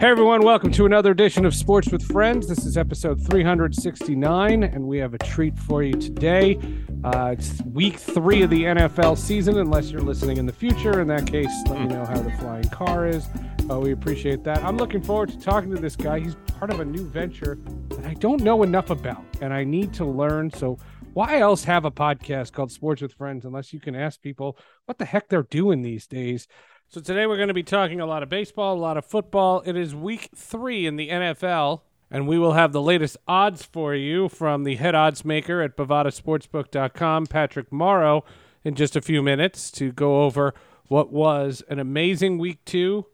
Hey everyone, welcome to another edition of Sports with Friends. This is episode 369, and we have a treat for you today. Uh, it's week three of the NFL season, unless you're listening in the future. In that case, let me know how the flying car is. Uh, we appreciate that. I'm looking forward to talking to this guy. He's part of a new venture that I don't know enough about, and I need to learn. So, why else have a podcast called Sports with Friends unless you can ask people what the heck they're doing these days? So today we're going to be talking a lot of baseball, a lot of football. It is week three in the NFL, and we will have the latest odds for you from the head odds maker at bovadasportsbook.com, Patrick Morrow, in just a few minutes to go over what was an amazing week two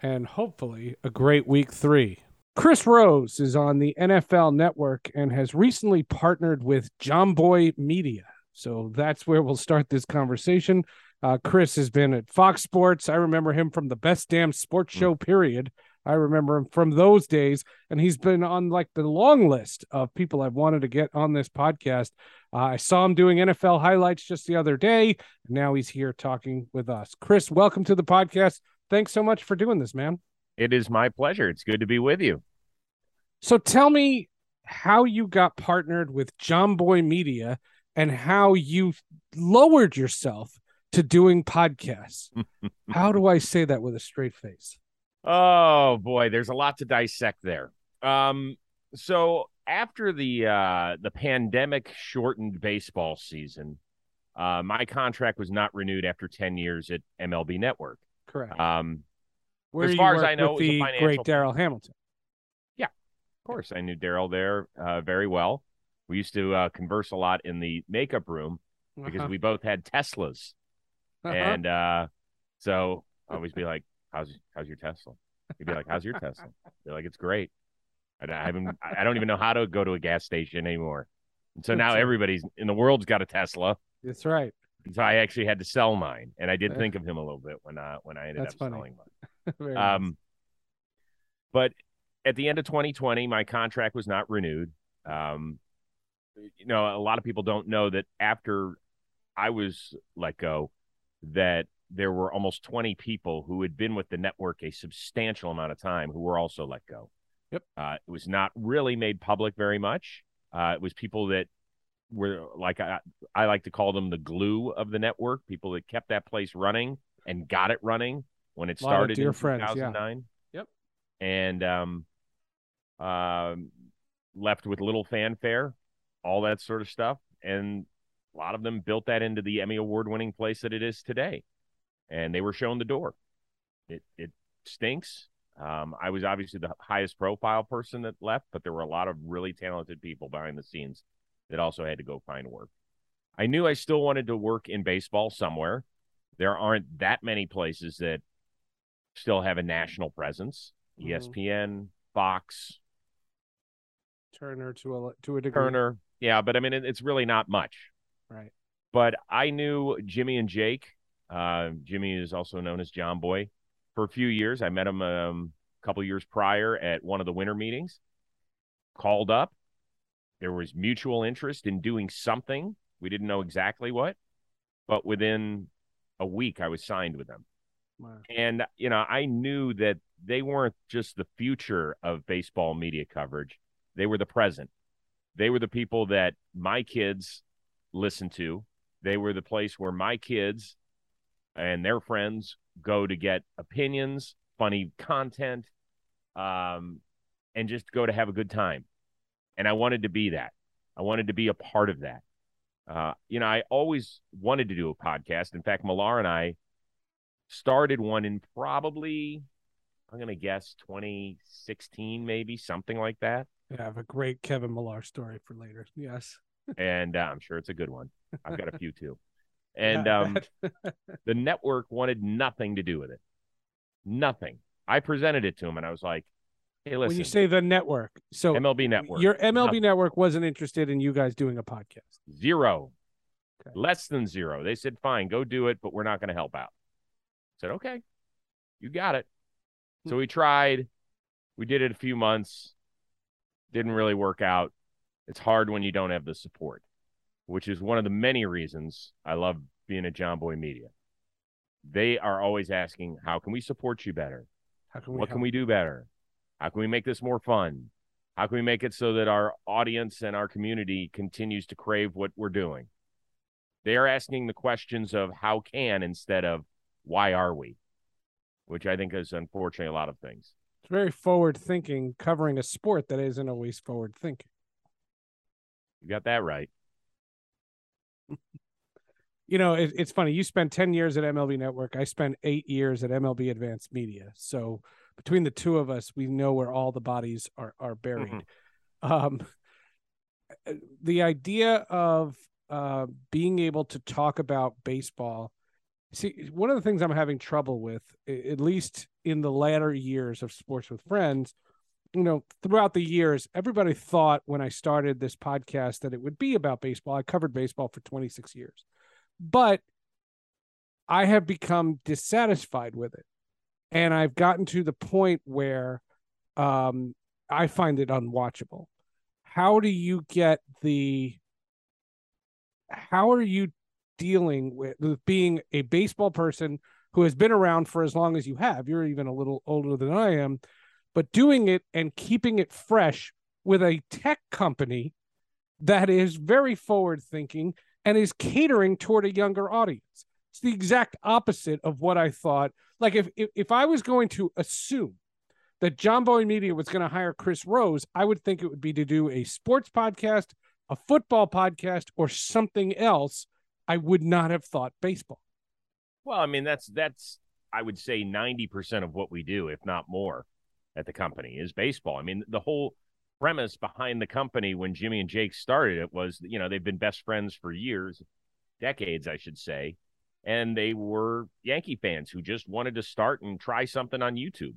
and hopefully a great week three. Chris Rose is on the NFL network and has recently partnered with Jomboy Media. So that's where we'll start this conversation. Uh, Chris has been at Fox Sports. I remember him from the best damn sports show, period. I remember him from those days, and he's been on like the long list of people I've wanted to get on this podcast. Uh, I saw him doing NFL highlights just the other day. And now he's here talking with us. Chris, welcome to the podcast. Thanks so much for doing this, man. It is my pleasure. It's good to be with you. So tell me how you got partnered with Jomboy Media and how you lowered yourself to doing podcasts. How do I say that with a straight face? Oh boy, there's a lot to dissect there. Um, so after the uh, the pandemic shortened baseball season, uh, my contract was not renewed after 10 years at MLB Network. Correct. Um, Where as far as I know, with it was a the great Darryl Hamilton. Yeah, of course, I knew Darryl there uh, very well. We used to uh, converse a lot in the makeup room because Uh-huh. we both had Teslas, Uh-huh. and uh, so I always be like, "How's how's your Tesla?" He'd be like, "How's your Tesla?" Be like, "It's great." And I haven't, I don't even know how to go to a gas station anymore. And so now right. everybody's in the world's got a Tesla. That's right. And so I actually had to sell mine, and I did Uh, think of him a little bit when uh, when I ended That's up funny. selling mine. Very nice. Um, but at the end of 2020, my contract was not renewed. Um, you know, a lot of people don't know that after I was let go, that there were almost 20 people who had been with the network a substantial amount of time who were also let go. Yep. Uh, it was not really made public very much. Uh, it was people that were like I, I like to call them the glue of the network, people that kept that place running and got it running when it started in friends, yeah. 2009. Yep. And um, um, left with little fanfare, all that sort of stuff, and a lot of them built that into the Emmy award-winning place that it is today, and they were shown the door. It it stinks. Um, I was obviously the highest profile person that left, but there were a lot of really talented people behind the scenes that also had to go find work. I knew I still wanted to work in baseball somewhere. There aren't that many places that still have a national presence. Mhm. ESPN, Fox, Turner to a to a degree. Turner. Yeah, but I mean, it, it's really not much. Right. But I knew Jimmy and Jake. Uh, Jimmy is also known as Jomboy. For a few years, I met him um, a couple years prior at one of the winter meetings. Called up. There was mutual interest in doing something. We didn't know exactly what, but within a week, I was signed with them. Wow. And, you know, I knew that they weren't just the future of baseball media coverage, they were the present. They were the people that my kids listened to. They were the place where my kids and their friends go to get opinions, funny content, um, and just go to have a good time. And I wanted to be that. I wanted to be a part of that. Uh, you know, I always wanted to do a podcast. In fact, Millar and I started one in probably, I'm going to guess 2016, maybe something like that. Yeah, I have a great Kevin Millar story for later. Yes. And uh, I'm sure it's a good one. I've got a few too. And um, the network wanted nothing to do with it. Nothing. I presented it to him and I was like, hey, listen, when you say the network, so MLB Network, your MLB nothing. network wasn't interested in you guys doing a podcast. zero, Okay. less than zero. They said, fine, go do it, but we're not going to help out. I said, okay, you got it. Hmm. So we tried. We did it a few months. Didn't really work out. It's hard when you don't have the support, which is one of the many reasons I love being at Jomboy Media. They are always asking, how can we support you better? How can we? what can we do better? How can we make this more fun? How can we make it so that our audience and our community continues to crave what we're doing? They are asking the questions of how can instead of why are we, which I think is unfortunately a lot of things. It's very forward thinking, covering a sport that isn't always forward thinking. You got that right. you know, it, it's funny. You spent 10 years at MLB Network. I spent eight years at MLB Advanced Media. So between the two of us, we know where all the bodies are, are buried. Mm-hmm. Um, the idea of uh, being able to talk about baseball. See, one of the things I'm having trouble with, at least in the latter years of Sports with Friends, you know, throughout the years, everybody thought when I started this podcast that it would be about baseball. I covered baseball for 26 years, but I have become dissatisfied with it. And I've gotten to the point where um, I find it unwatchable. How do you get the, how are you dealing with, with being a baseball person who has been around for as long as you have? You're even a little older than I am but doing it and keeping it fresh with a tech company that is very forward thinking and is catering toward a younger audience. It's the exact opposite of what I thought. Like if if, if I was going to assume that Jomboy Media was going to hire Chris Rose, I would think it would be to do a sports podcast, a football podcast, or something else. I would not have thought baseball. Well, I mean that's that's I would say 90% of what we do, if not more at the company is baseball. I mean, the whole premise behind the company when Jimmy and Jake started it was, you know, they've been best friends for years, decades, I should say. And they were Yankee fans who just wanted to start and try something on YouTube.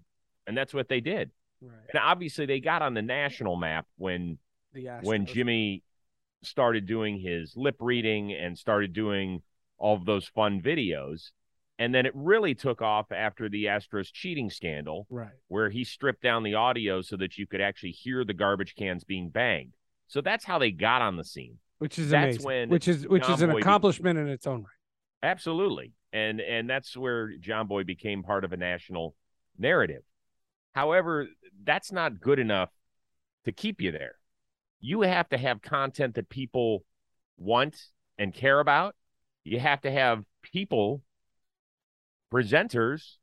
And that's what they did. Right. And obviously they got on the national map when when Jimmy started doing his lip reading and started doing all of those fun videos. And then it really took off after the Astros cheating scandal, right? Where he stripped down the audio so that you could actually hear the garbage cans being banged. So that's how they got on the scene. Which is that's amazing. when which is which John is an Boy accomplishment be- in its own right. Absolutely. And and that's where Jomboy became part of a national narrative. However, that's not good enough to keep you there. You have to have content that people want and care about. You have to have people presenters,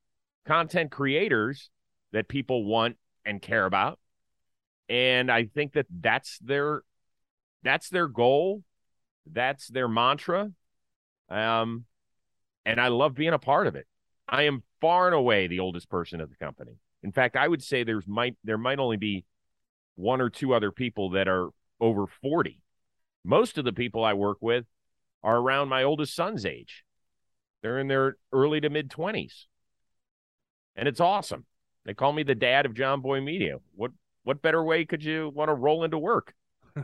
content creators that people want and care about. And I think that that's their that's their goal. That's their mantra. Um and I love being a part of it. I am far and away the oldest person at the company. In fact, I would say there's might there might only be one or two other people that are over 40. Most of the people I work with are around my oldest son's age. They're in their early to mid 20s. And it's awesome. They call me the dad of Jomboy Media. What what better way could you want to roll into work?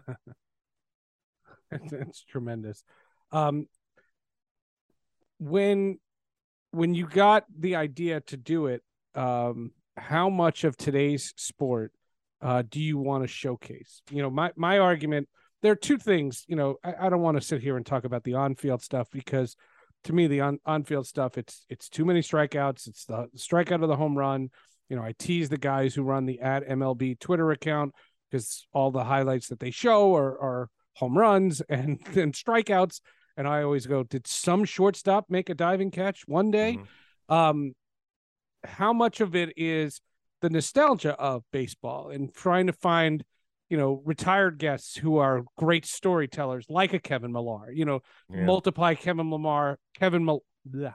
it's tremendous. Um, when when you got the idea to do it, um, how much of today's sport uh, do you want to showcase? You know, my my argument. There are two things. You know, I, I don't want to sit here and talk about the on field stuff because to me the on on field stuff it's it's too many strikeouts. It's the strikeout of the home run. You know, I tease the guys who run the at MLB Twitter account because all the highlights that they show are are home runs and and strikeouts. And I always go, did some shortstop make a diving catch one day? Mm-hmm. Um, how much of it is the nostalgia of baseball and trying to find you know, retired guests who are great storytellers, like a Kevin Millar. You know, yeah. multiply Kevin Lamar, Kevin Mal- bleh,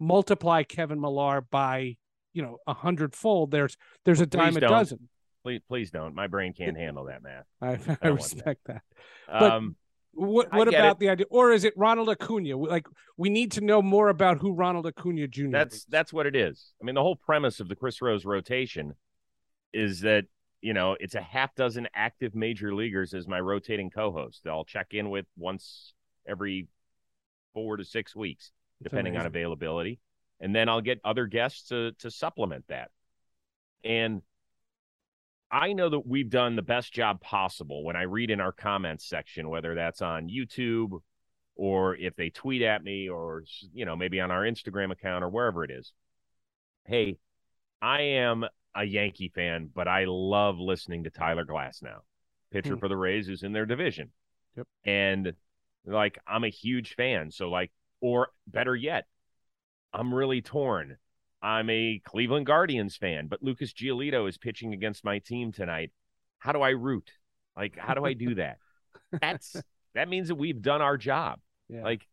multiply Kevin Millar by you know a hundredfold. There's there's a dime a dozen. Please, please don't. My brain can't handle that math. I, I, I respect that. that. But um, what what about it. the idea, or is it Ronald Acuna? Like we need to know more about who Ronald Acuna Jr. That's is. that's what it is. I mean, the whole premise of the Chris Rose rotation is that you know, it's a half dozen active major leaguers as my rotating co-host. I'll check in with once every four to six weeks, depending on availability, and then I'll get other guests to to supplement that. And I know that we've done the best job possible when I read in our comments section, whether that's on YouTube or if they tweet at me or you know maybe on our Instagram account or wherever it is. Hey, I am a Yankee fan, but I love listening to Tyler Glasnow, pitcher Hmm. for the Rays, who's in their division. Yep. And like, I'm a huge fan. So, like, or better yet, I'm really torn. I'm a Cleveland Guardians fan, but Lucas Giolito is pitching against my team tonight. How do I root? Like, how do I do that? That's that means that we've done our job. Yeah. Like,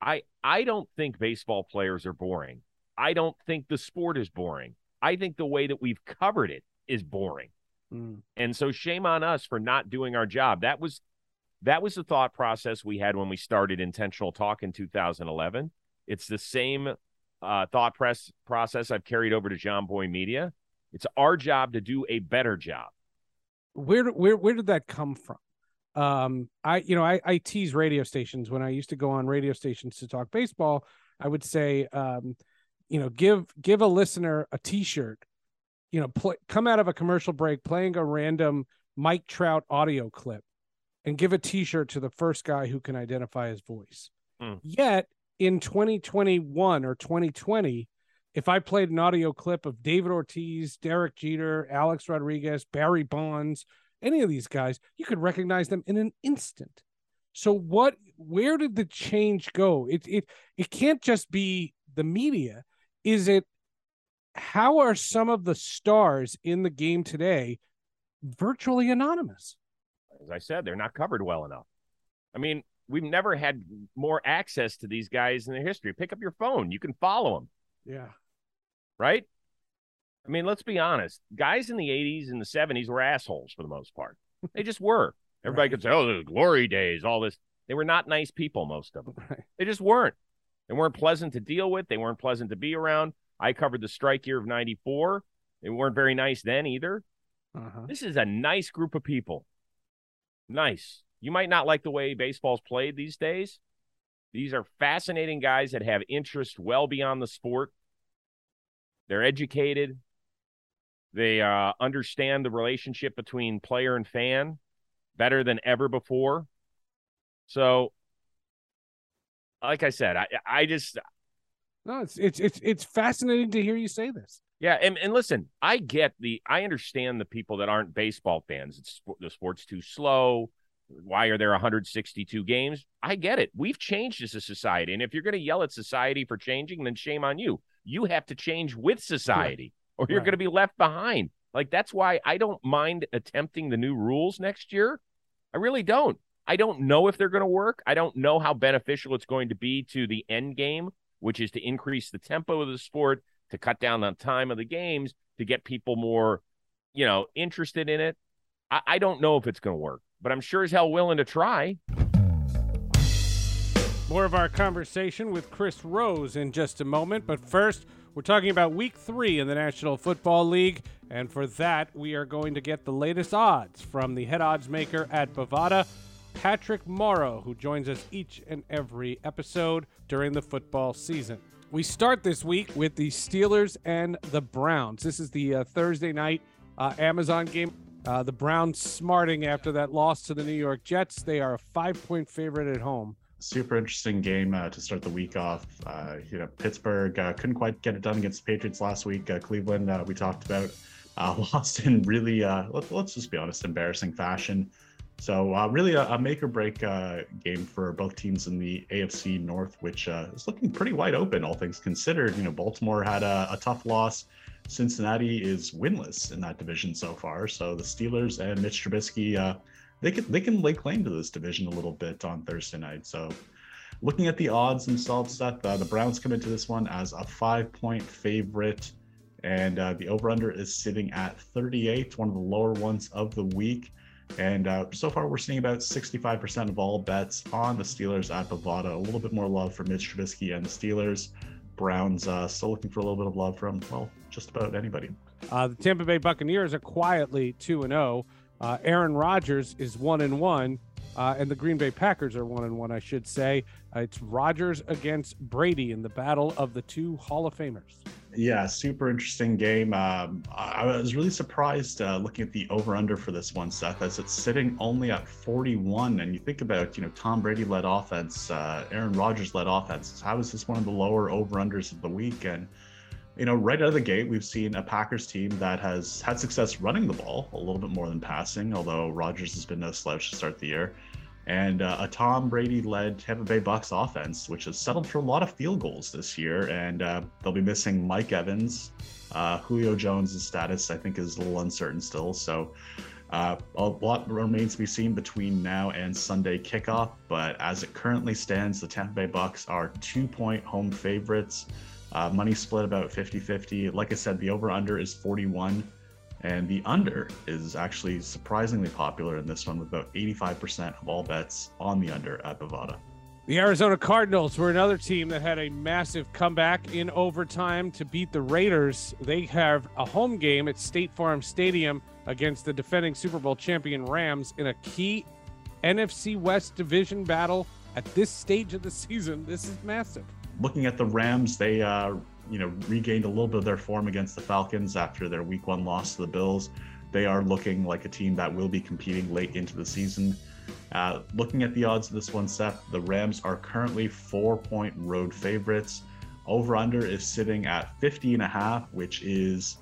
I I don't think baseball players are boring. I don't think the sport is boring. I think the way that we've covered it is boring. Mm. And so shame on us for not doing our job. That was that was the thought process we had when we started intentional talk in 2011. It's the same uh, thought press process I've carried over to Jomboy Media. It's our job to do a better job. where where where did that come from? Um, I you know I I tease radio stations when I used to go on radio stations to talk baseball. I would say, um, you know, give give a listener a T-shirt. You know, play, come out of a commercial break playing a random Mike Trout audio clip, and give a T-shirt to the first guy who can identify his voice. Hmm. Yet in 2021 or 2020, if I played an audio clip of David Ortiz, Derek Jeter, Alex Rodriguez, Barry Bonds, any of these guys, you could recognize them in an instant. So what where did the change go? It it it can't just be the media. Is it how are some of the stars in the game today virtually anonymous? As I said, they're not covered well enough. I mean, we've never had more access to these guys in their history. Pick up your phone, you can follow them. Yeah. right? I mean, let's be honest. Guys in the 80s and the 70s were assholes for the most part. They just were. Everybody Right. could say, oh, the glory days, all this. They were not nice people, most of them. Right. They just weren't. They weren't pleasant to deal with. They weren't pleasant to be around. I covered the strike year of 94. They weren't very nice then either. Uh-huh. This is a nice group of people. Nice. You might not like the way baseball's played these days. These are fascinating guys that have interest well beyond the sport. They're educated. They uh, understand the relationship between player and fan better than ever before. So, like I said, I I just No, it's it's it's it's fascinating to hear you say this. Yeah, and, and listen, I get the I understand the people that aren't baseball fans. It's the sport's too slow. Why are there 162 games? I get it. We've changed as a society, and if you're going to yell at society for changing, then shame on you. You have to change with society, or you're Right. going to be left behind. Like that's why I don't mind attempting the new rules next year. I really don't. I don't know if they're going to work. I don't know how beneficial it's going to be to the end game, which is to increase the tempo of the sport, to cut down on time of the games, to get people more, you know, interested in it. I, I don't know if it's going to work, but I'm sure as hell willing to try. More of our conversation with Chris Rose in just a moment. But first, we're talking about week three in the National Football League. And for that, we are going to get the latest odds from the head odds maker at Bovada, Patrick Morrow, who joins us each and every episode during the football season. We start this week with the Steelers and the Browns. This is the uh, Thursday night uh, Amazon game. Uh, the Browns smarting after that loss to the New York Jets. They are a five point favorite at home. super interesting game uh, to start the week off. Uh, you know, Pittsburgh uh, couldn't quite get it done against the Patriots last week. Cleveland, we talked about, lost in really, let, let's just be honest, embarrassing fashion. So uh, really a, a make or break uh, game for both teams in the AFC North, which uh, is looking pretty wide open, all things considered. You know, Baltimore had a, a tough loss. Cincinnati is winless in that division so far. So the Steelers and Mitch Trubisky, uh, they can they can lay claim to this division a little bit on Thursday night. So looking at the odds themselves, Seth, uh, the Browns come into this one as a five point favorite, and uh, the over under is sitting at 38, one of the lower ones of the week. And uh, so far, we're seeing about 65% of all bets on the Steelers at Bovada. A little bit more love for Mitch Trubisky and the Steelers. Browns uh, still looking for a little bit of love from, well, just about anybody. Uh, the Tampa Bay Buccaneers are quietly two and zero. Uh, Aaron Rodgers is one and one, uh, and the Green Bay Packers are one and one. I should say uh, it's Rodgers against Brady in the battle of the two Hall of Famers. Yeah, super interesting game. Um, I was really surprised uh, looking at the over under for this one, Seth, as it's sitting only at 41. And you think about, you know, Tom Brady led offense, uh, Aaron Rodgers led offense. How is this one of the lower over unders of the week? And you know, right out of the gate, we've seen a Packers team that has had success running the ball a little bit more than passing, although Rodgers has been no slouch to start the year. And uh, a Tom Brady led Tampa Bay Bucks offense, which has settled for a lot of field goals this year. And uh, they'll be missing Mike Evans. Uh, Julio Jones' status, I think, is a little uncertain still. So uh, a lot remains to be seen between now and Sunday kickoff. But as it currently stands, the Tampa Bay Bucks are two point home favorites. Uh, money split about 50 50. Like I said, the over under is 41, and the under is actually surprisingly popular in this one with about 85% of all bets on the under at Bovada. The Arizona Cardinals were another team that had a massive comeback in overtime to beat the Raiders. They have a home game at State Farm Stadium against the defending Super Bowl champion Rams in a key NFC West division battle at this stage of the season. This is massive looking at the Rams, they uh, you know regained a little bit of their form against the Falcons after their Week One loss to the Bills. They are looking like a team that will be competing late into the season. Uh, looking at the odds of this one, Seth, the Rams are currently four-point road favorites. Over under is sitting at 50 and a half, which is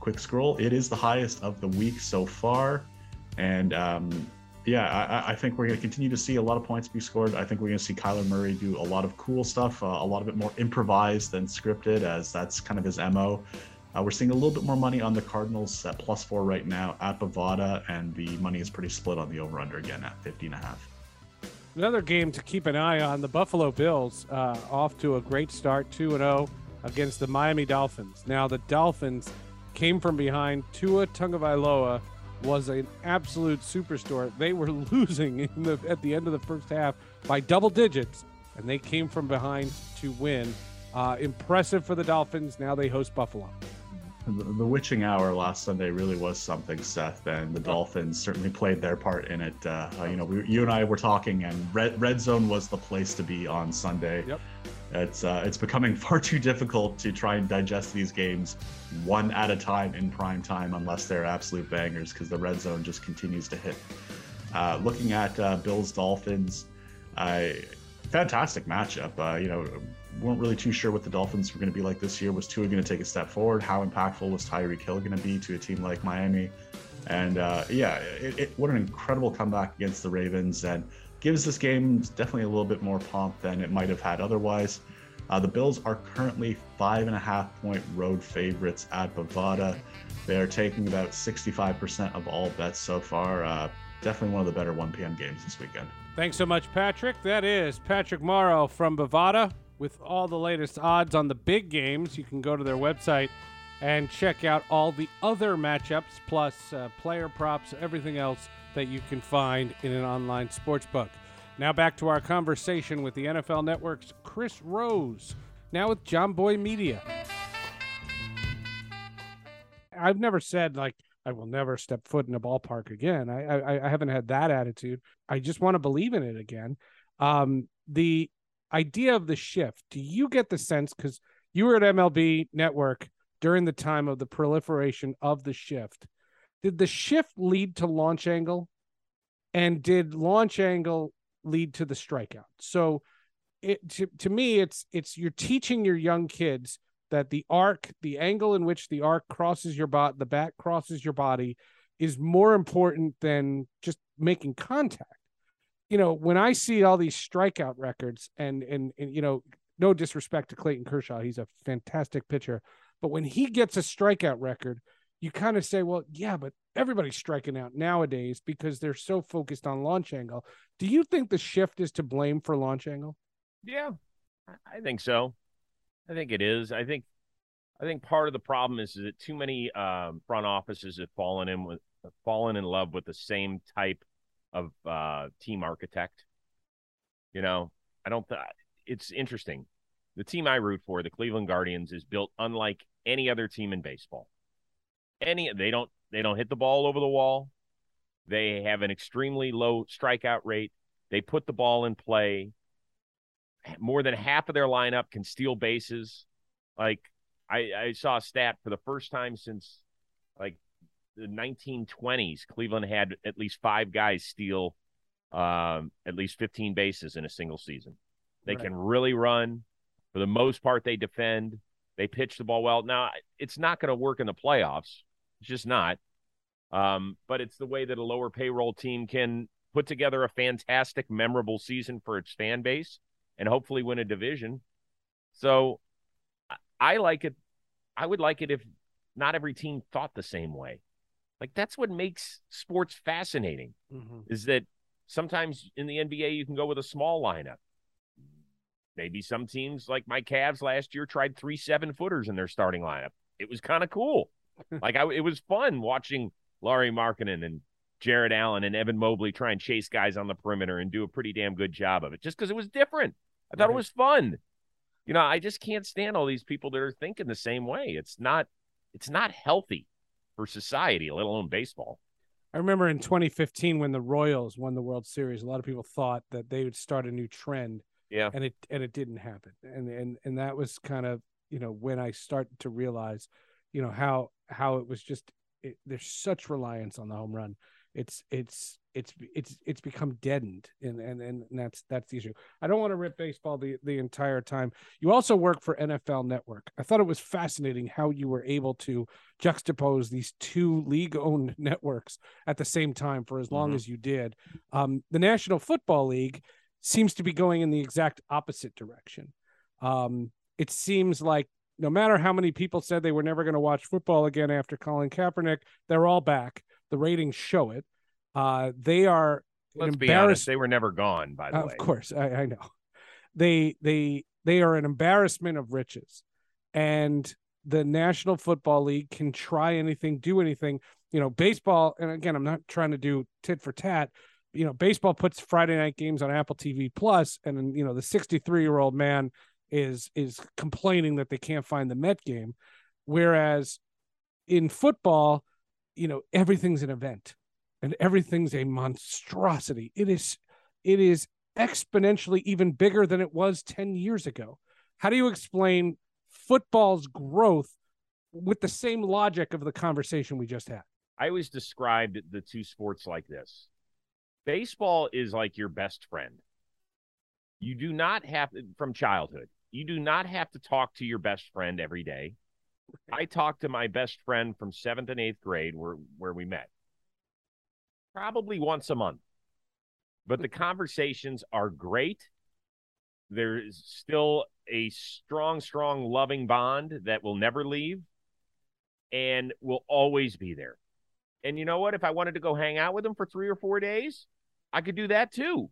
quick scroll. It is the highest of the week so far, and um, yeah, I, I, think we're going to continue to see a lot of points be scored. I think we're going to see Kyler Murray do a lot of cool stuff, uh, a lot of it more improvised than scripted, as that's kind of his MO. Uh, we're seeing a little bit more money on the Cardinals at plus four right now at Bovada, and the money is pretty split on the over under again at 50 and a half. Another game to keep an eye on the Buffalo Bills, uh, off to a great start, 2 0 against the Miami Dolphins. Now, the Dolphins came from behind Tua Tagovailoa was an absolute superstore. They were losing in the at the end of the first half by double digits, and they came from behind to win. Uh, impressive for the Dolphins. Now they host Buffalo. The, the, witching hour last Sunday really was something, Seth, and the Dolphins certainly played their part in it. Uh, you know, we, you and I were talking, and red red zone was the place to be on Sunday. Yep. It's uh, it's becoming far too difficult to try and digest these games one at a time in prime time unless they're absolute bangers because the red zone just continues to hit. Uh, looking at uh, Bills Dolphins, fantastic matchup. Uh, you know, weren't really too sure what the Dolphins were going to be like this year. Was Tua going to take a step forward? How impactful was Tyreek Hill going to be to a team like Miami? And uh, yeah, it, it, what an incredible comeback against the Ravens and gives this game definitely a little bit more pomp than it might have had otherwise. Uh, the Bills are currently five and a half point road favorites at Bovada. They are taking about 65% of all bets so far. Uh, definitely one of the better 1 p.m. games this weekend. Thanks so much, Patrick. That is Patrick Morrow from Bovada with all the latest odds on the big games. You can go to their website and check out all the other matchups, plus uh, player props, everything else that you can find in an online sports book. Now back to our conversation with the NFL Network's Chris Rose, now with Jomboy Media. I've never said like I will never step foot in a ballpark again. I I, I haven't had that attitude. I just want to believe in it again. Um, the idea of the shift. Do you get the sense because you were at MLB Network during the time of the proliferation of the shift? Did the shift lead to launch angle? And did launch angle lead to the strikeout? So it to, to me it's it's you're teaching your young kids that the arc, the angle in which the arc crosses your bot, the bat crosses your body is more important than just making contact. You know, when I see all these strikeout records and and, and you know, no disrespect to Clayton Kershaw, he's a fantastic pitcher, but when he gets a strikeout record, you kind of say, well, yeah, but everybody's striking out nowadays because they're so focused on launch angle. Do you think the shift is to blame for launch angle? Yeah, I think so. I think it is. I think I think part of the problem is, is that too many um, front offices have fallen in with fallen in love with the same type of uh, team architect. You know, I don't. Th- it's interesting. The team I root for, the Cleveland Guardians, is built unlike any other team in baseball. Any they don't they don't hit the ball over the wall. They have an extremely low strikeout rate. They put the ball in play. More than half of their lineup can steal bases. Like I, I saw a stat for the first time since like the 1920s. Cleveland had at least five guys steal um, at least 15 bases in a single season. They right. can really run. For the most part, they defend. They pitch the ball well. Now, it's not going to work in the playoffs. It's just not. Um, but it's the way that a lower payroll team can put together a fantastic, memorable season for its fan base and hopefully win a division. So I like it. I would like it if not every team thought the same way. Like that's what makes sports fascinating mm-hmm. is that sometimes in the NBA you can go with a small lineup. Maybe some teams like my Cavs last year tried three seven footers in their starting lineup. It was kind of cool. Like I, it was fun watching Lauri Markkanen and Jarrett Allen and Evan Mobley try and chase guys on the perimeter and do a pretty damn good job of it just because it was different. I thought right. it mhm. was fun. You know, I just can't stand all these people that are thinking the same way. It's not it's not healthy for society, let alone baseball. I remember in 2015 when the Royals won the World Series, a lot of people thought that they would start a new trend. Yeah. And it and it didn't happen. And and and that was kind of, you know, when I started to realize, you know, how how it was just it, there's such reliance on the home run. It's it's it's it's it's become deadened and and and that's that's the issue. I don't want to rip baseball the the entire time. You also work for nfl network. I thought it was fascinating how you were able to juxtapose these two league owned networks at the same time for as long mm-hmm. as you did. Um, the national football league seems to be going in the exact opposite direction. Um, it seems like no matter how many people said they were never going to watch football again after Colin Kaepernick, they're all back the ratings show it. Uh, they are Let's be honest, they were never gone. By the uh, way, of course, I, I know. They they they are an embarrassment of riches, and the National Football League can try anything, do anything. You know, baseball, and again, I'm not trying to do tit for tat. You know, baseball puts Friday night games on Apple TV Plus, and you know, the 63 year old man is is complaining that they can't find the Met game, whereas in football, you know everything's an event and everything's a monstrosity. It is it is exponentially even bigger than it was 10 years ago. How do you explain football's growth with the same logic of the conversation we just had? I always described the two sports like this. Baseball is like your best friend. You do not have from childhood you do not have to talk to your best friend every day I talked to my best friend from seventh and eighth grade where, where we met probably once a month. But the conversations are great. There's still a strong, strong, loving bond that will never leave and will always be there. And you know what? If I wanted to go hang out with him for three or four days, I could do that too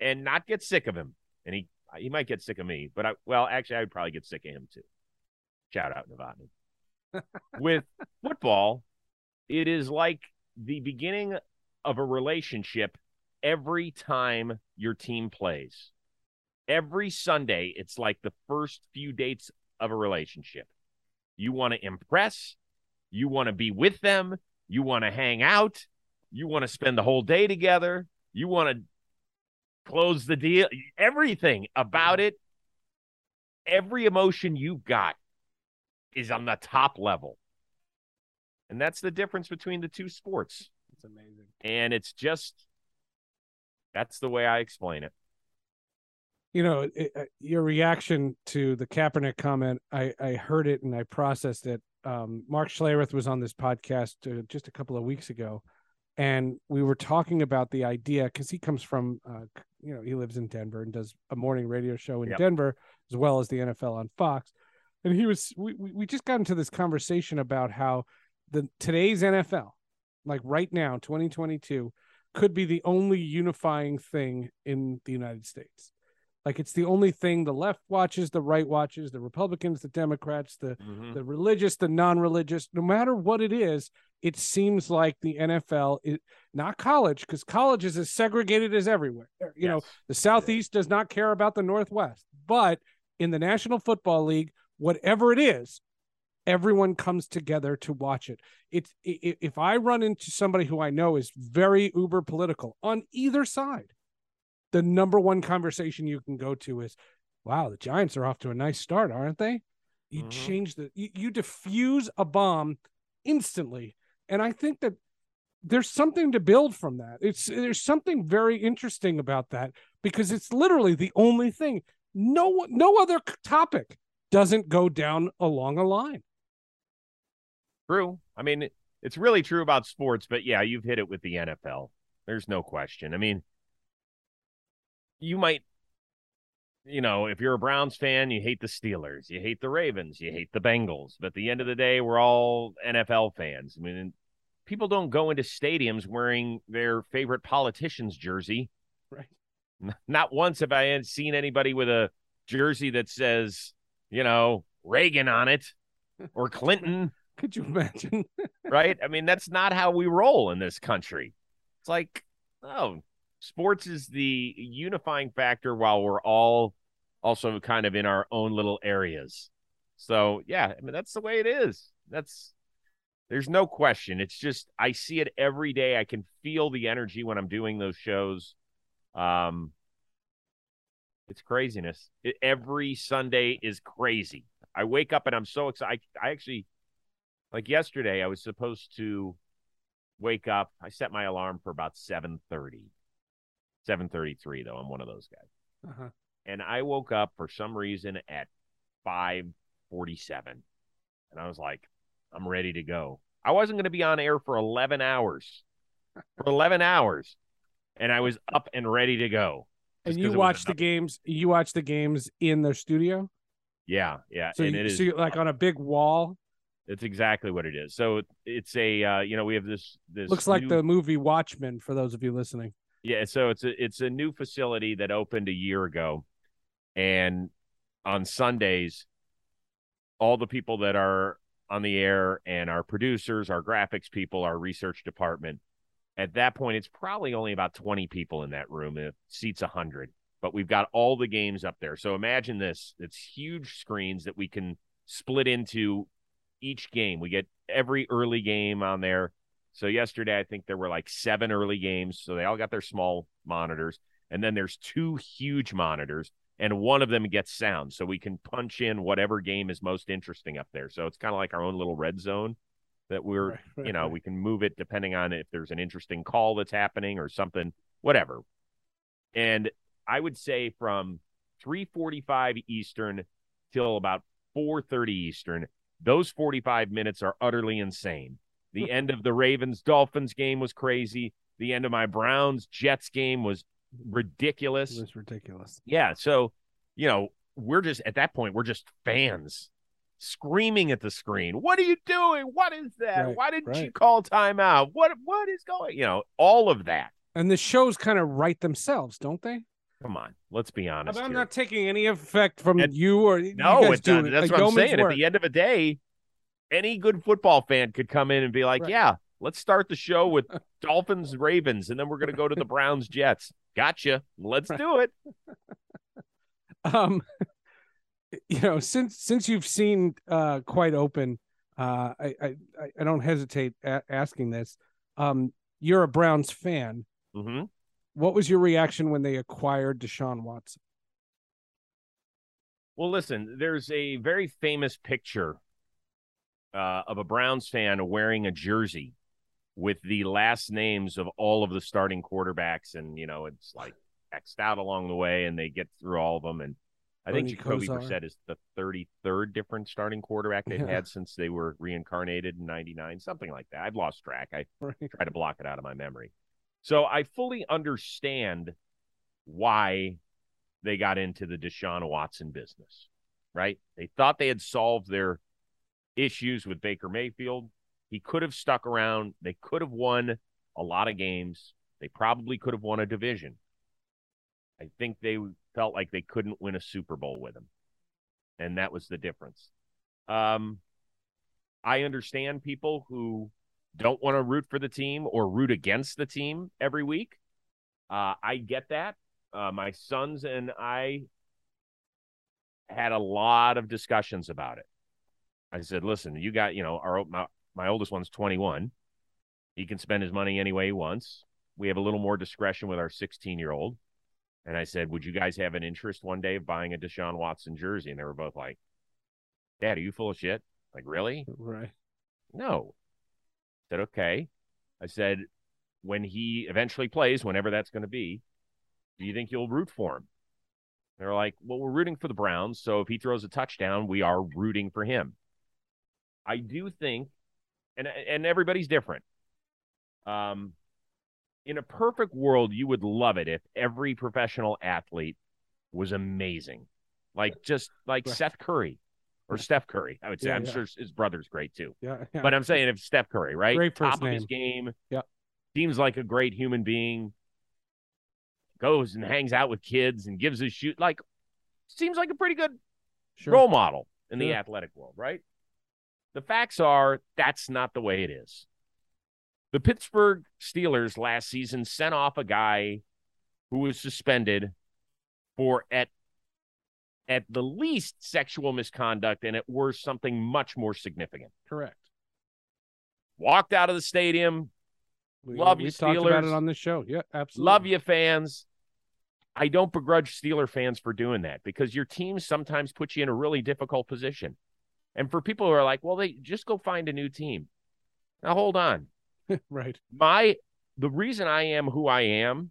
and not get sick of him. And he he might get sick of me, but I well, actually I would probably get sick of him too. Shout out Novotny. With football, it is like the beginning of a relationship every time your team plays. Every Sunday, it's like the first few dates of a relationship. You want to impress, you want to be with them, you want to hang out, you want to spend the whole day together, you want to close the deal, everything about it, every emotion you've got is on the top level. And that's the difference between the two sports. It's amazing. And it's just that's the way I explain it. You know, it, uh, your reaction to the Kaepernick comment, I, I heard it and I processed it. Um, Mark Schlereth was on this podcast uh, just a couple of weeks ago, and we were talking about the idea because he comes from, uh, you know, he lives in Denver and does a morning radio show in yep. Denver as well as the NFL on Fox and he was we, we just got into this conversation about how the today's NFL, like right now, 2022, could be the only unifying thing in the United States. Like it's the only thing the left watches, the right watches, the Republicans, the Democrats, the mm-hmm. the religious, the non-religious, no matter what it is, it seems like the NFL is not college, because college is as segregated as everywhere. You yes. know, the Southeast does not care about the Northwest, but in the National Football League, whatever it is, everyone comes together to watch it. It's if I run into somebody who I know is very uber political on either side, the number one conversation you can go to is, "Wow, the Giants are off to a nice start, aren't they?" You mm-hmm. change the you, you diffuse a bomb instantly, and I think that there's something to build from that. It's there's something very interesting about that because it's literally the only thing. No no other topic doesn't go down along a line. True. I mean, it's really true about sports, but yeah, you've hit it with the NFL. There's no question. I mean, you might, you know, if you're a Browns fan, you hate the Steelers, you hate the Ravens, you hate the Bengals. But at the end of the day, we're all NFL fans. I mean, people don't go into stadiums wearing their favorite politician's jersey. Right. Not once have I seen anybody with a jersey that says, you know, Reagan on it or Clinton. Could you imagine? right? I mean, that's not how we roll in this country. It's like, oh, sports is the unifying factor while we're all also kind of in our own little areas. So, yeah, I mean, that's the way it is. That's, there's no question. It's just, I see it every day. I can feel the energy when I'm doing those shows. Um, it's craziness. It, every Sunday is crazy. I wake up and I'm so excited. I, I actually, like yesterday, I was supposed to wake up. I set my alarm for about 7:30. 7:33 though. I'm one of those guys. Uh-huh. And I woke up for some reason at 5:47. And I was like, I'm ready to go. I wasn't going to be on air for 11 hours. For 11 hours. And I was up and ready to go. And you watch the games. You watch the games in their studio. Yeah, yeah. So, and you, it is so like on a big wall. It's exactly what it is. So it's a uh, you know we have this this Looks like the movie Watchmen for those of you listening. yeah. So it's a it's a new facility that opened a year ago, and on Sundays, all the people that are on the air and our producers, our graphics people, our research department. At that point, it's probably only about 20 people in that room. It seats 100, but we've got all the games up there. So imagine this it's huge screens that we can split into each game. We get every early game on there. So yesterday, I think there were like seven early games. So they all got their small monitors. And then there's two huge monitors, and one of them gets sound. So we can punch in whatever game is most interesting up there. So it's kind of like our own little red zone that we're, Right, right, you know, right. we can move it depending on if there's an interesting call that's happening or something, whatever. And I would say from 345 Eastern till about 430 Eastern, those 45 minutes are utterly insane. The end of the Ravens Dolphins game was crazy. The end of my Browns Jets game was ridiculous. It was ridiculous. Yeah. So, you know, we're just at that point, we're just fans screaming at the screen. What are you doing? What is that? Right, Why didn't you call timeout? What what is going? You know, all of that. And the shows kind of write themselves, don't they? Come on, let's be honest. I'm here. not taking any effect from It- you or you no, do it. That's a what I'm saying. At the end of the day, any good football fan could come in and be like, Right. "Yeah, let's start the show with Dolphins Ravens, and then we're going to go to the Browns Jets." Gotcha. Let's do it. um you know since since you've seen uh quite open uh i i I- don't hesitate a- asking this um you're a browns fan hmm what was your reaction when they acquired deshaun watson Well, listen, there's a very famous picture uh, of a Browns fan wearing a jersey with the last names of all of the starting quarterbacks, and you know it's like xed out along the way, and they get through all of them. And I think Jacoby. Brissett is the 33rd different starting quarterback they've Yeah. had since they were reincarnated in '99, something like that. I've lost track. I right try to block it out of my memory. So I fully understand why they got into the Deshaun Watson business, right? They thought they had solved their issues with Baker Mayfield. He could have stuck around. They could have won a lot of games. They probably could have won a division. I think they felt like they couldn't win a Super Bowl with him. And that was the difference. Um, I understand people who don't want to root for the team or root against the team every week. Uh, I get that. Uh, my sons and I had a lot of discussions about it. I said, "Listen, you got you know our my, my oldest one's 21. He can spend his money any way he wants. We have a little more discretion with our 16 year old." And I said, "Would you guys have an interest one day of buying a Deshaun Watson jersey?" And they were both like, "Dad, are you full of shit? Like, really?" right No. I said, okay. I said, when he eventually plays, whenever that's going to be, do you think you'll root for him? They're like, well, we're rooting for the Browns. So if he throws a touchdown, we are rooting for him. I do think, and and everybody's different. Um, in a perfect world, you would love it if every professional athlete was amazing, like just like Right. Seth Curry or Steph Curry. I would say. Yeah, I'm yeah. sure his brother's great too. Yeah, yeah. But I'm saying if Steph Curry, right? Great Top of his game. yeah, Seems like a great human being. Goes and hangs out with kids and gives his shoot like seems like a pretty good sure. role model in the athletic world, right? The facts are that's not the way it is. The Pittsburgh Steelers last season sent off a guy who was suspended for at at the least sexual misconduct and at worst something much more significant. Correct. Walked out of the stadium, We, Love we you, talked about it on the show. Yeah, absolutely. love you fans. I don't begrudge Steeler fans for doing that because your team sometimes puts you in a really difficult position. And for people who are like, well, they just go find a new team. Now hold on. right. My the reason I am who I am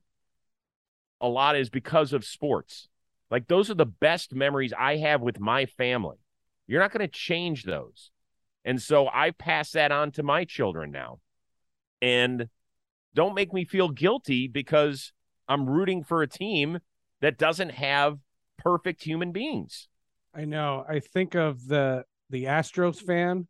a lot is because of sports. Like those are the best memories I have with my family. You're not going to change those. And so I pass that on to my children now. And don't make me feel guilty because I'm rooting for a team that doesn't have perfect human beings. I know. I think of the the Astros fan.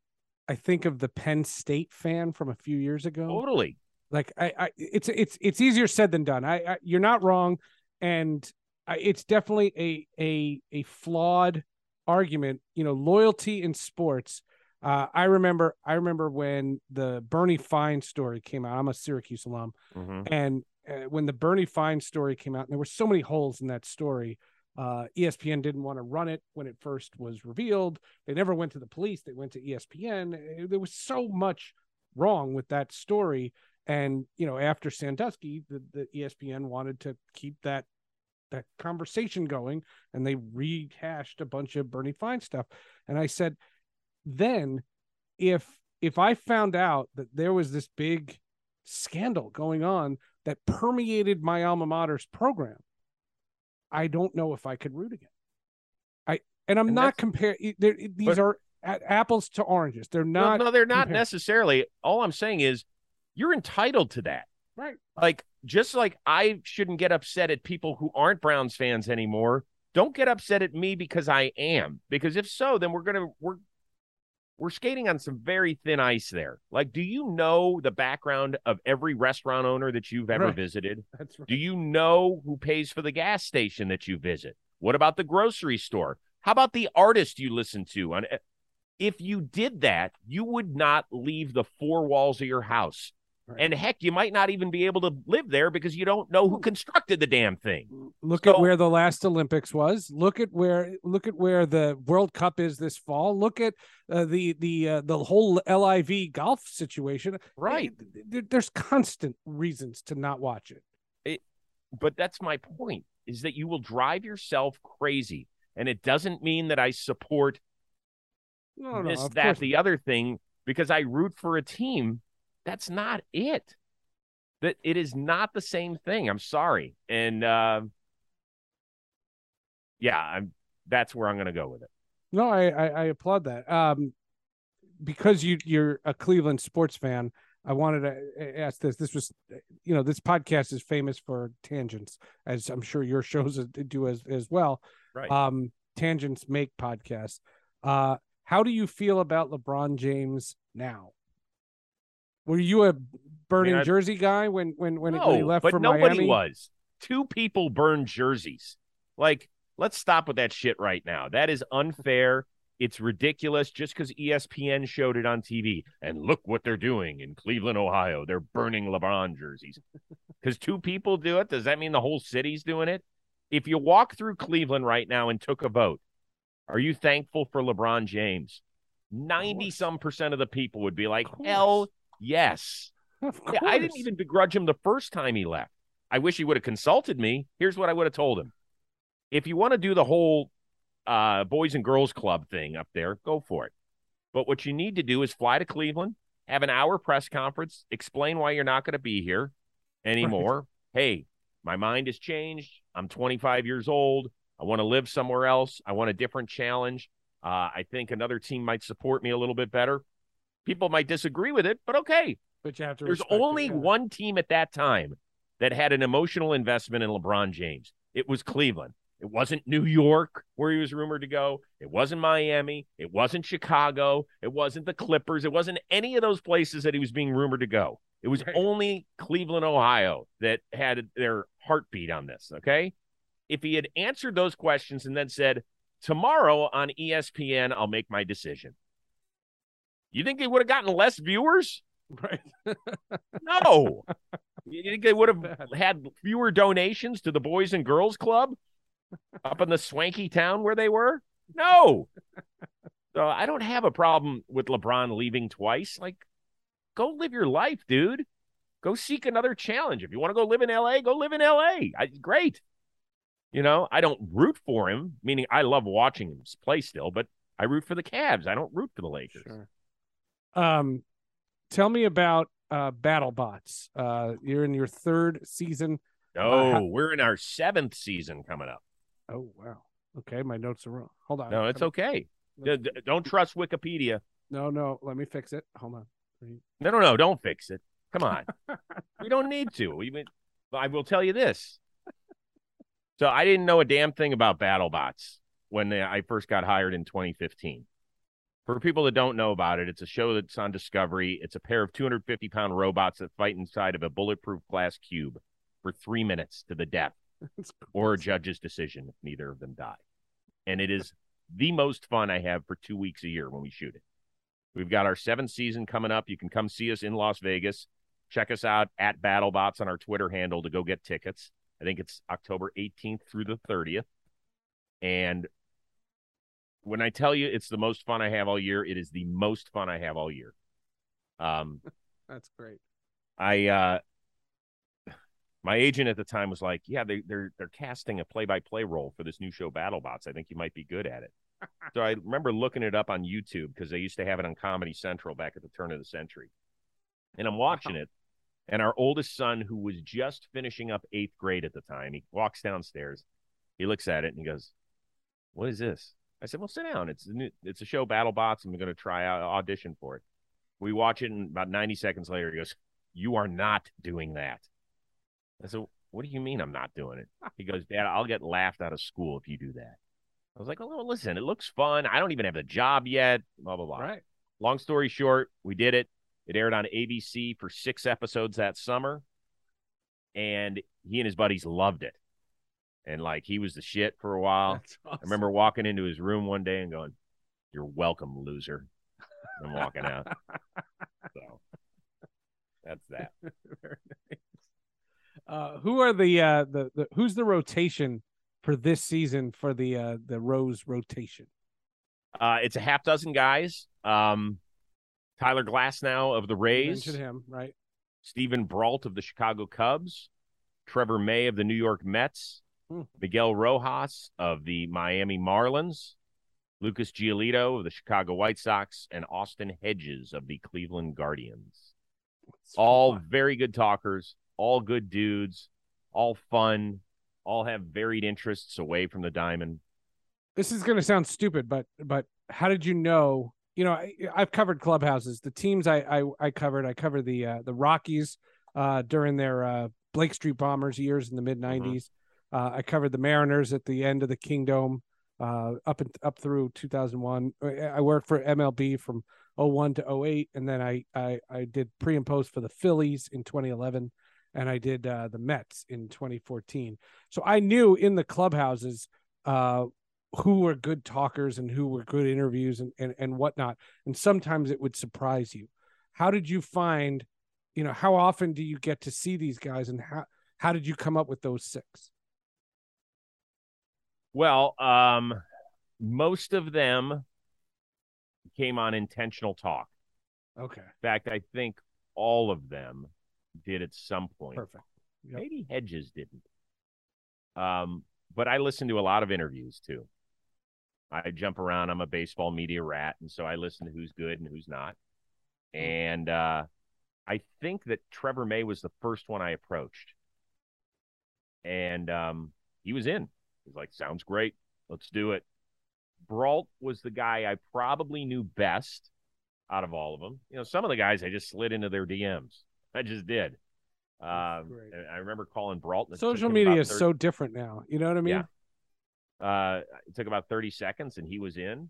I think of the Penn State fan from a few years ago. Totally. Like I, I it's it's it's easier said than done. I, I you're not wrong, and I, it's definitely a a a flawed argument. You know, loyalty in sports. Uh, I remember I remember when the Bernie Fine story came out. I'm a Syracuse alum, Mhm. and uh, when the Bernie Fine story came out, and there were so many holes in that story. Uh, ESPN didn't want to run it when it first was revealed. They never went to the police. They went to ESPN. Uh, There was so much wrong with that story. And you know, after Sandusky, the, the ESPN wanted to keep that that conversation going, and they rehashed a bunch of Bernie Fine stuff. And I said, then if if I found out that there was this big scandal going on that permeated my alma mater's program, I don't know if I could root again. I and I'm And not comparing. These But- are apples to oranges. They're No, not no, they're not compared. necessarily. All I'm saying is you're entitled to that. right. Like, just like I shouldn't get upset at people who aren't Browns fans anymore, don't get upset at me because I am. Because if so, then we're gonna we're we're skating on some very thin ice there. Like, do you know the background of every restaurant owner that you've ever Right. visited? That's right. Do you know who pays for the gas station that you visit? What about the grocery store? How about the artist you listen to? On eh, if you did that, you would not leave the four walls of your house. Right. And heck, you might not even be able to live there because you don't know who constructed the damn thing. Look at where the last Olympics was. Look at where look at where the World Cup is this fall. Look at uh, the the uh, the whole LIV golf situation. Right. There's constant reasons to not watch it. But that's my point is that you will drive yourself crazy. And it doesn't mean that I support No, no, this, of that, course the other thing because I root for a team. That's not it. That it is not the same thing. I'm sorry. And uh, yeah, I'm that's where I'm going to go with it. No, I, I I applaud that. Um, because you you're a Cleveland sports fan, I wanted to ask this. This was, you know, this podcast is famous for tangents, as I'm sure your shows do as as well. Right. Um, tangents make podcasts. Uh, how do you feel about LeBron James now? Were you a burning I- jersey guy when when when, no, when he left but for nobody Miami? was. Two people burned jerseys. Like, let's stop with that shit right now. That is unfair. It's ridiculous just because ESPN showed it on TV. And look what they're doing in Cleveland, Ohio. They're burning LeBron jerseys. Because two people do it, does that mean the whole city's doing it? If you walk through Cleveland right now and took a vote, are you thankful for LeBron James? 90 some percent of the people would be like, hell yes. Of Yeah, I didn't even begrudge him the first time he left. I wish he would have consulted me. Here's what I would have told him. If you want to do the whole uh, Boys and Girls Club thing up there, go for it. But what you need to do is fly to Cleveland, have an hour press conference, explain why you're not going to be here anymore. Hey, my mind has changed. I'm 25 years old. I want to live somewhere else. I want a different challenge. Uh, I think another team might support me a little bit better. People might disagree with it, but okay. But you have to. There's only it, yeah. one team at that time that had an emotional investment in LeBron James. It was Cleveland. It wasn't New York where he was rumored to go. It wasn't Miami. It wasn't Chicago. It wasn't the Clippers. It wasn't any of those places that he was being rumored to go. It was right. only Cleveland, Ohio that had their heartbeat on this. Okay. If he had answered those questions and then said, Tomorrow on ESPN, I'll make my decision. You think they would have gotten less viewers? Right. no. You think they would have had fewer donations to the Boys and Girls Club up in the swanky town where they were? No. So I don't have a problem with LeBron leaving twice. Like, go live your life, dude. Go seek another challenge. If you want to go live in LA, go live in LA. I, great. You know, I don't root for him, meaning I love watching him play still, but I root for the Cavs. I don't root for the Lakers. Sure. Um, tell me about uh, BattleBots. Uh, you're in your third season. Oh, uh, how- we're in our seventh season coming up. Oh wow. Okay, my notes are wrong. Hold on. No, it's okay. don't trust Wikipedia. No, no. Let me fix it. Hold on. No, no, no. Don't fix it. Come on. we don't need to. We, I will tell you this. So I didn't know a damn thing about BattleBots when I first got hired in 2015. For people that don't know about it, it's a show that's on Discovery. It's a pair of 250 pound robots that fight inside of a bulletproof glass cube for three minutes to the death or a judge's decision if neither of them die. And it is the most fun I have for two weeks a year when we shoot it. We've got our seventh season coming up. You can come see us in Las Vegas. Check us out at BattleBots on our Twitter handle to go get tickets. I think it's October 18th through the 30th. And when I tell you it's the most fun I have all year, it is the most fun I have all year. Um, That's great. I uh, my agent at the time was like, "Yeah, they, they're they're casting a play-by-play role for this new show, BattleBots. I think you might be good at it." so I remember looking it up on YouTube because they used to have it on Comedy Central back at the turn of the century, and I'm watching it. And our oldest son, who was just finishing up eighth grade at the time, he walks downstairs. He looks at it and he goes, "What is this?" I said, "Well, sit down. It's a new, it's a show, BattleBots. I'm going to try out audition for it." We watch it, and about 90 seconds later, he goes, "You are not doing that." I said, "What do you mean I'm not doing it?" He goes, "Dad, I'll get laughed out of school if you do that." I was like, "Well, listen, it looks fun. I don't even have a job yet." Blah blah blah. Right. Long story short, we did it. It aired on ABC for six episodes that summer, and he and his buddies loved it. And like he was the shit for a while. Awesome. I remember walking into his room one day and going, "You're welcome, loser." I'm walking out. so that's that. Very nice. Uh, who are the, uh, the the who's the rotation for this season for the uh, the Rose rotation? Uh, it's a half dozen guys. Um, Tyler Glasnow of the Rays. mentioned him, right? Steven Brault of the Chicago Cubs. Trevor May of the New York Mets. Hmm. Miguel Rojas of the Miami Marlins. Lucas Giolito of the Chicago White Sox. And Austin Hedges of the Cleveland Guardians. That's all fun. very good talkers, all good dudes, all fun, all have varied interests away from the diamond. This is going to sound stupid, but but how did you know you know, I, have covered clubhouses. The teams I, I, I covered, I covered the uh, the Rockies uh, during their uh, Blake Street Bombers years in the mid '90s. Mm-hmm. Uh, I covered the Mariners at the end of the Kingdome uh, up and up through 2001. I worked for MLB from 01 to 08, and then I I, I did pre and post for the Phillies in 2011, and I did uh, the Mets in 2014. So I knew in the clubhouses who were good talkers and who were good interviews and, and, and whatnot. And sometimes it would surprise you. How did you find, you know, how often do you get to see these guys and how, how did you come up with those six? Well, um, most of them came on intentional talk. Okay. In fact, I think all of them did at some point. Perfect. Yep. Maybe Hedges didn't. Um, but I listened to a lot of interviews too. I jump around. I'm a baseball media rat, and so I listen to who's good and who's not. Hmm. And uh, I think that Trevor May was the first one I approached, and um, he was in. He's like, sounds great. Let's do it. Brault was the guy I probably knew best out of all of them. You know, some of the guys I just slid into their DMs. I just did. Um, I remember calling Brault. Social media is 30... so different now. You know what I mean? Yeah. Uh, it took about 30 seconds and he was in.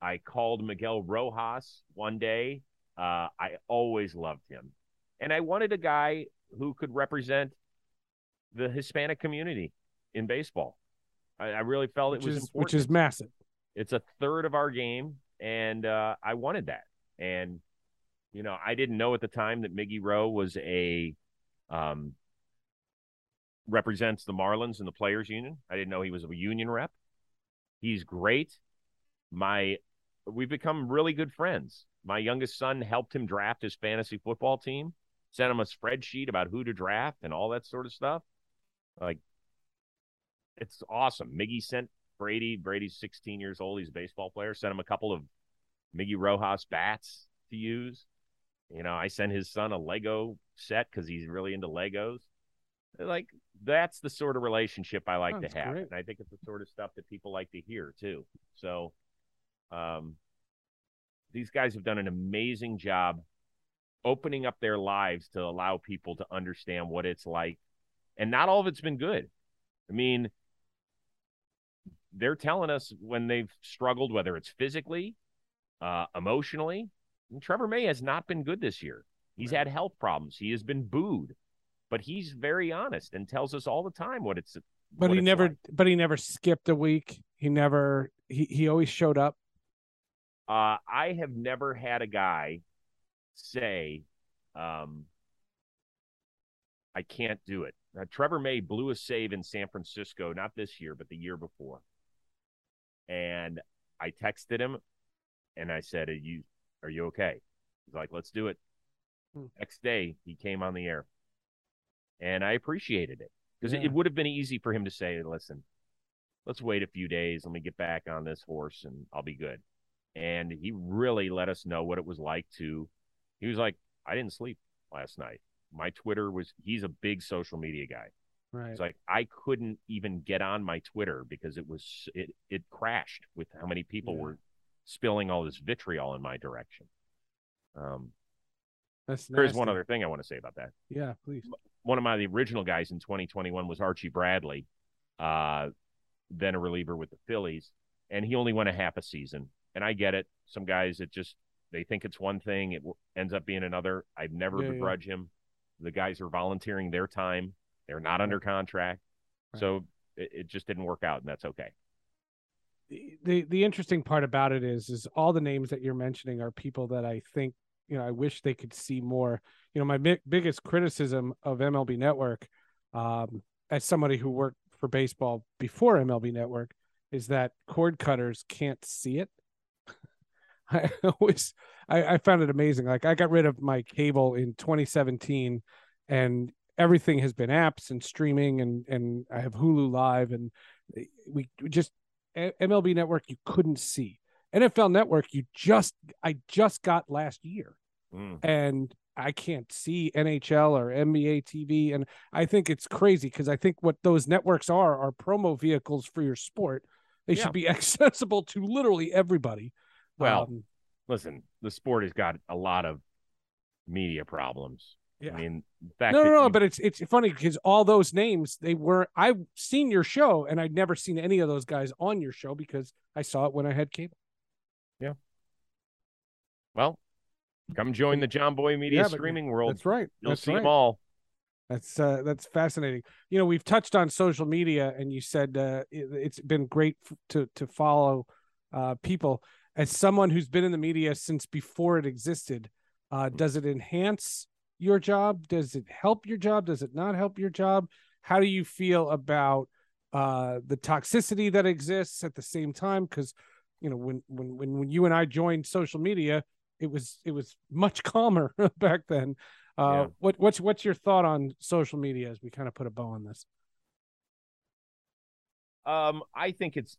I called Miguel Rojas one day. Uh, I always loved him. And I wanted a guy who could represent the Hispanic community in baseball. I, I really felt which it was is, important. Which is massive. It's a third of our game, and uh, I wanted that. And you know, I didn't know at the time that Miggy Rowe was a um, represents the Marlins and the Players Union. I didn't know he was a union rep. He's great. My we've become really good friends. My youngest son helped him draft his fantasy football team, sent him a spreadsheet about who to draft and all that sort of stuff. Like it's awesome. Miggy sent Brady. Brady's 16 years old. He's a baseball player. Sent him a couple of Miggy Rojas bats to use. You know, I sent his son a Lego set because he's really into Legos. Like that's the sort of relationship I like oh, to have, great. and I think it's the sort of stuff that people like to hear too. So, um, these guys have done an amazing job opening up their lives to allow people to understand what it's like, and not all of it's been good. I mean, they're telling us when they've struggled, whether it's physically, uh, emotionally. And Trevor May has not been good this year. He's right. had health problems. He has been booed, but he's very honest and tells us all the time what it's. But what he it's never. Like. But he never skipped a week. He never. He he always showed up. Uh, I have never had a guy say, um, "I can't do it." Now, Trevor May blew a save in San Francisco, not this year, but the year before. And I texted him and I said, Are you are you okay? He's like, Let's do it. Hmm. Next day he came on the air. And I appreciated it. Because yeah. it, it would have been easy for him to say, Listen, let's wait a few days. Let me get back on this horse and I'll be good. And he really let us know what it was like to he was like, I didn't sleep last night. My Twitter was he's a big social media guy. Right. It's like I couldn't even get on my Twitter because it was it it crashed with how many people yeah. were spilling all this vitriol in my direction. Um, That's there's one other thing I want to say about that. Yeah, please. One of my the original guys in 2021 was Archie Bradley, uh, then a reliever with the Phillies, and he only went a half a season. And I get it. Some guys it just they think it's one thing, it ends up being another. I've never yeah, begrudged yeah. him. The guys are volunteering their time they're not under contract. Right. So it, it just didn't work out, and that's okay the the interesting part about it is is all the names that you're mentioning are people that I think you know I wish they could see more. You know, my big, biggest criticism of MLB Network, um, as somebody who worked for baseball before MLB Network, is that cord cutters can't see it. I always I, I found it amazing. Like I got rid of my cable in 2017, and everything has been apps and streaming and and I have Hulu live and we, just MLB network you couldn't see. NFL network you just I just got last year. Mm. And I can't see NHL or NBA TV and I think it's crazy because I think what those networks are are promo vehicles for your sport. They yeah. should be accessible to literally everybody. Well, um, listen, the sport has got a lot of media problems. Yeah. I mean, no, no, no, you... but it's it's funny because all those names they were I've seen your show and I'd never seen any of those guys on your show because I saw it when I had cable. Yeah. Well, come join the Jomboy Media yeah, streaming world. That's right. You'll that's see right. them all. That's uh, that's fascinating. You know, we've touched on social media, and you said uh, it, has been great f- to to follow uh, people. As someone who's been in the media since before it existed, uh, mm. does it enhance your job? Does it help your job? Does it not help your job? How do you feel about uh, the toxicity that exists at the same time? Because you know, when when when when you and I joined social media, it was it was much calmer back then. Uh, yeah. What what's what's your thought on social media as we kind of put a bow on this? Um, I think it's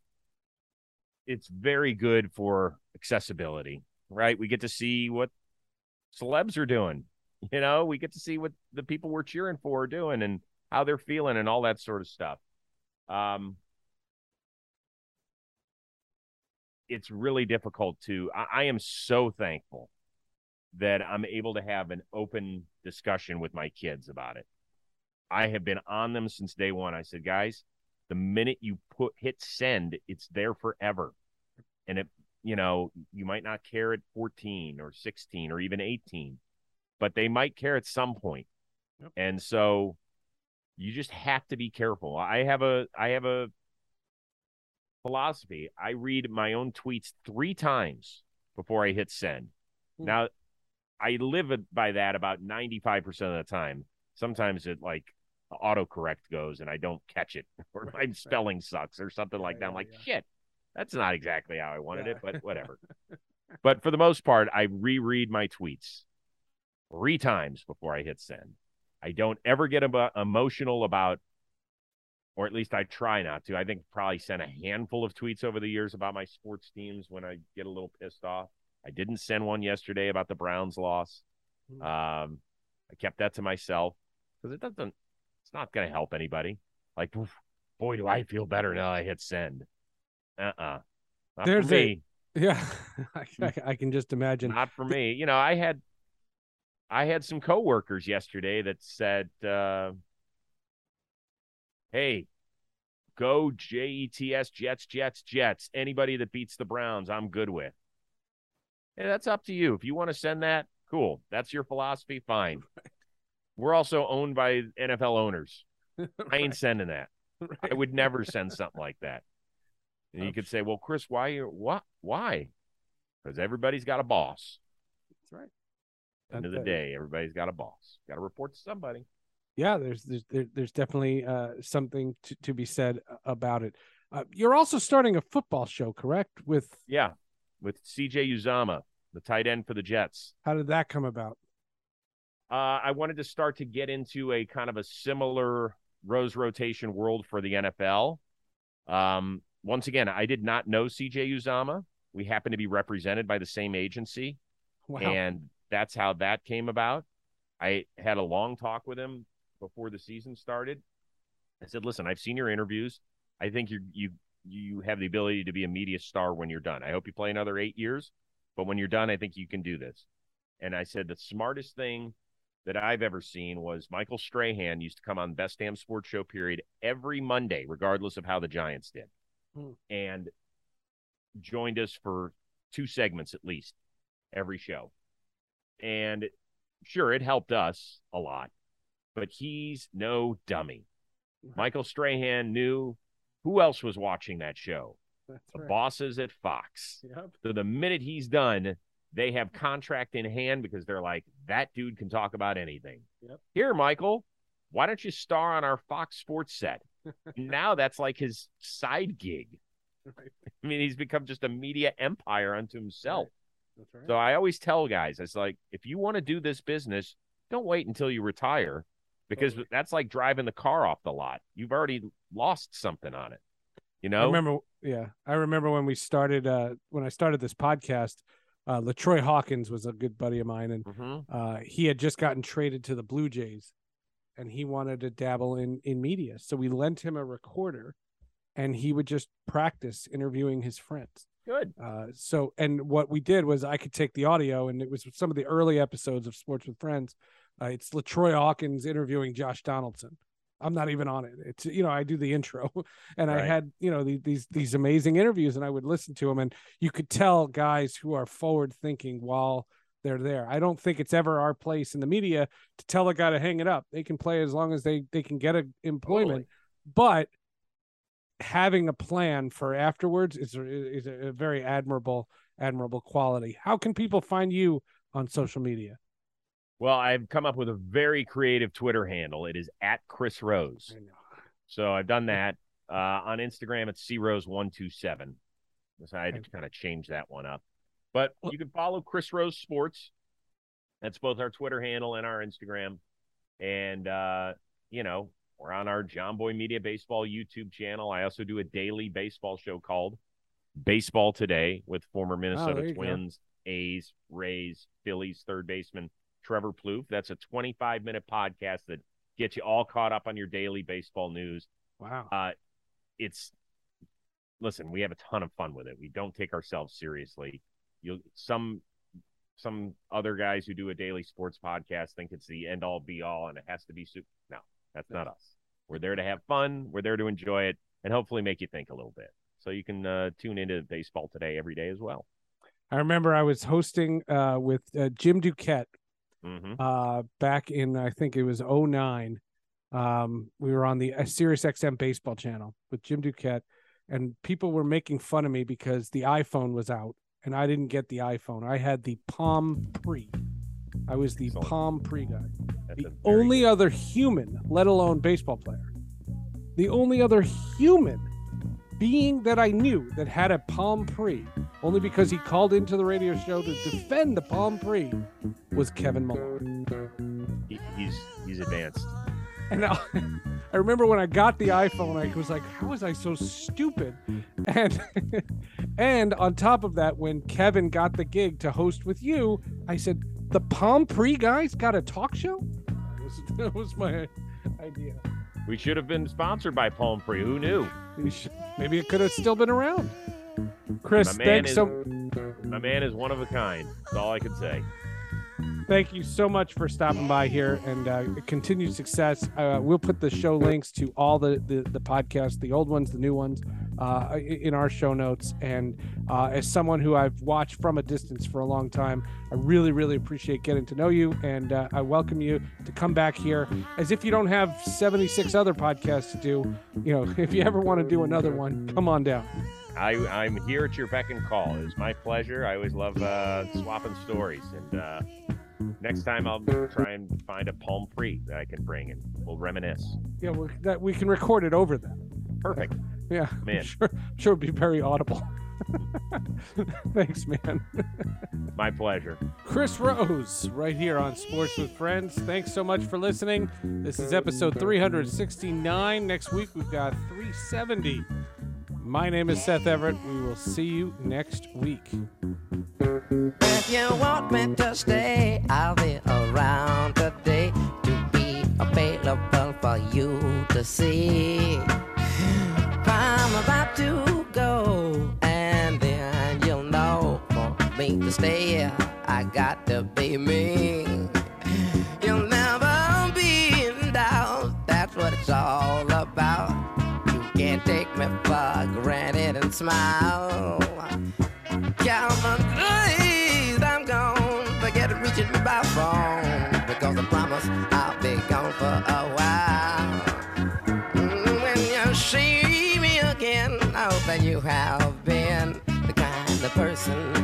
it's very good for accessibility, right? We get to see what celebs are doing. You know, we get to see what the people we're cheering for are doing and how they're feeling and all that sort of stuff. Um, it's really difficult to. I, I am so thankful that I'm able to have an open discussion with my kids about it. I have been on them since day one. I said, guys, the minute you put hit send, it's there forever. And it, you know, you might not care at 14 or 16 or even 18, but they might care at some point. Yep. And so you just have to be careful. I have a I have a philosophy. I read my own tweets 3 times before I hit send. Hmm. Now, I live by that about 95% of the time. Sometimes it like autocorrect goes and I don't catch it or Right, my right. spelling sucks or something like Yeah, that. I'm yeah, like, yeah. shit, that's not exactly how I wanted it, but whatever. but for the most part, I reread my tweets three times before I hit send. I don't ever get emo- emotional about, or at least I try not to. I think probably sent a handful of tweets over the years about my sports teams when I get a little pissed off. I didn't send one yesterday about the Browns loss. Hmm. Um, I kept that to myself because it doesn't. It's not going to help anybody. Like, boy, do I feel better now I hit send. Uh uh Not There's a- me. Yeah, I, I can just imagine. Not for me. You know, I had I had some coworkers yesterday that said, uh, "Hey, go Jets, Jets, Jets, Jets. Anybody that beats the Browns, I'm good with." Hey, that's up to you. If you want to send that, cool. That's your philosophy. Fine. We're also owned by NFL owners. I ain't sending that. I would never send something like that. And you could say, "Well, Chris, why you what? Why?" Because everybody's got a boss. That's right. End of the day, everybody's got a boss. Got to report to somebody. yeah there's there's there's definitely uh something to, to be said about it uh, you're also starting a football show correct with Yeah, with CJ Uzomah, the tight end for the Jets. how did that come about Uh, I wanted to start to get into a kind of a similar rose rotation world for the NFL. Um, once again, I did not know CJ Uzomah. We happen to be represented by the same agency. wow and that's how that came about. I had a long talk with him before the season started. I said, "Listen, I've seen your interviews. I think you you you have the ability to be a media star when you're done. I hope you play another 8 years, but when you're done, I think you can do this." And I said the smartest thing that I've ever seen was Michael Strahan used to come on Best Damn Sports Show period every Monday regardless of how the Giants did. Hmm. And joined us for two segments at least every show. And sure, it helped us a lot, but he's no dummy. Michael Strahan knew who else was watching that show. that's The right. bosses at Fox. yep So the minute he's done, they have contract in hand because they're like, that dude can talk about anything. Yep. Here, Michael, why don't you star on our Fox Sports set? now that's like his side gig. Right. I mean, he's become just a media empire unto himself. That's right So I always tell guys, it's like, if you want to do this business, don't wait until you retire because Totally. that's like driving the car off the lot. You've already lost something on it. You know? I remember, yeah, I remember when we started, uh, when I started this podcast, uh, LaTroy Hawkins was a good buddy of mine, and Mhm. uh, he had just gotten traded to the Blue Jays, and he wanted to dabble in in media, so we lent him a recorder, and he would just practice interviewing his friends. Good. Uh, so, and what we did was I could take the audio, and it was some of the early episodes of Sports with Friends. Uh, it's LaTroy Hawkins interviewing Josh Donaldson. I'm not even on it. It's you know I do the intro, and I had you know the, these these amazing interviews, and I would listen to them, and you could tell guys who are forward thinking while they're there. I don't think it's ever our place in the media to tell a guy to hang it up. They can play as long as they they can get a employment, but having a plan for afterwards is a, is a very admirable admirable quality. How can people find you on social media? Well, I've come up with a very creative Twitter handle. It is at Chris Rose. So I've done that. Uh, on Instagram, it's crose127. So I had to kind of change that one up. But you can follow Chris Rose Sports. That's both our Twitter handle and our Instagram. And, uh, you know, we're on our Jomboy Media Baseball YouTube channel. I also do a daily baseball show called Baseball Today with former Minnesota Oh, you go. Twins, A's, Rays, Phillies third baseman Trevor Plouffe. That's a 25 minute podcast that gets you all caught up on your daily baseball news Wow. uh, it's listen, we have a ton of fun with it. We don't take ourselves seriously. You some some other guys who do a daily sports podcast think it's the end all be all and it has to be super. No, that's not us. We're there to have fun. We're there to enjoy it and hopefully make you think a little bit. So you can uh, tune into baseball today every day as well. I remember I was hosting uh, with uh, Jim Duquette hmm uh, back in I think it was 09. Um, we were on the uh, Sirius XM baseball channel with Jim Duquette, and people were making fun of me because the iPhone was out and I didn't get the iPhone. I had the Palm Pre. I was the Excellent. Palm Pre guy. That's The only good- other human, let alone baseball player, the only other human being that I knew that had a Palm Pre, only because he called into the radio show to defend the Palm Pre, was Kevin Malone. he, he's he's advanced. And I, I remember when I got the iPhone, I was like, "How was I so stupid?" And and on top of that, when Kevin got the gig to host with you, I said, "The Palm Pre guys got a talk show." That was, that was my idea. We should have been sponsored by Palm Pre. Who knew? Should- Maybe it could have still been around. Chris, thanks is- so My man is one of a kind. That's all I can say. Thank you so much for stopping by here and uh, continued success. Uh, we'll put the show links to all the, the the podcasts, the old ones, the new ones, uh, in our show notes. And uh, as someone who I've watched from a distance for a long time, I really really appreciate getting to know you, and uh, I welcome you to come back here. As if you don't have seventy six other podcasts to do, you know, if you ever want to do another one, come on down. I, I'm here at your beck and call. It is my pleasure. I always love uh, swapping stories. And uh, next time I'll try and find a Palm Pre that I can bring and we'll reminisce. Yeah, we that we can record it over that. Perfect. Yeah, Man. I'm sure, sure it'd be very audible. Thanks, man. My pleasure. Chris Rose, right here on Sports with Friends. Thanks so much for listening. This is episode 369. Next week, we've got 370. My name is Seth Everett. We will see you next week. If you want me to stay, I'll be around today to be available for you to see. I'm about to go, and then you'll know for me to stay. I got to be me. And smile. Count days, I'm gone. Forget reaching me by phone because I promise I'll be gone for a while. Mm, When you see me again, I hope that you have been the kind of person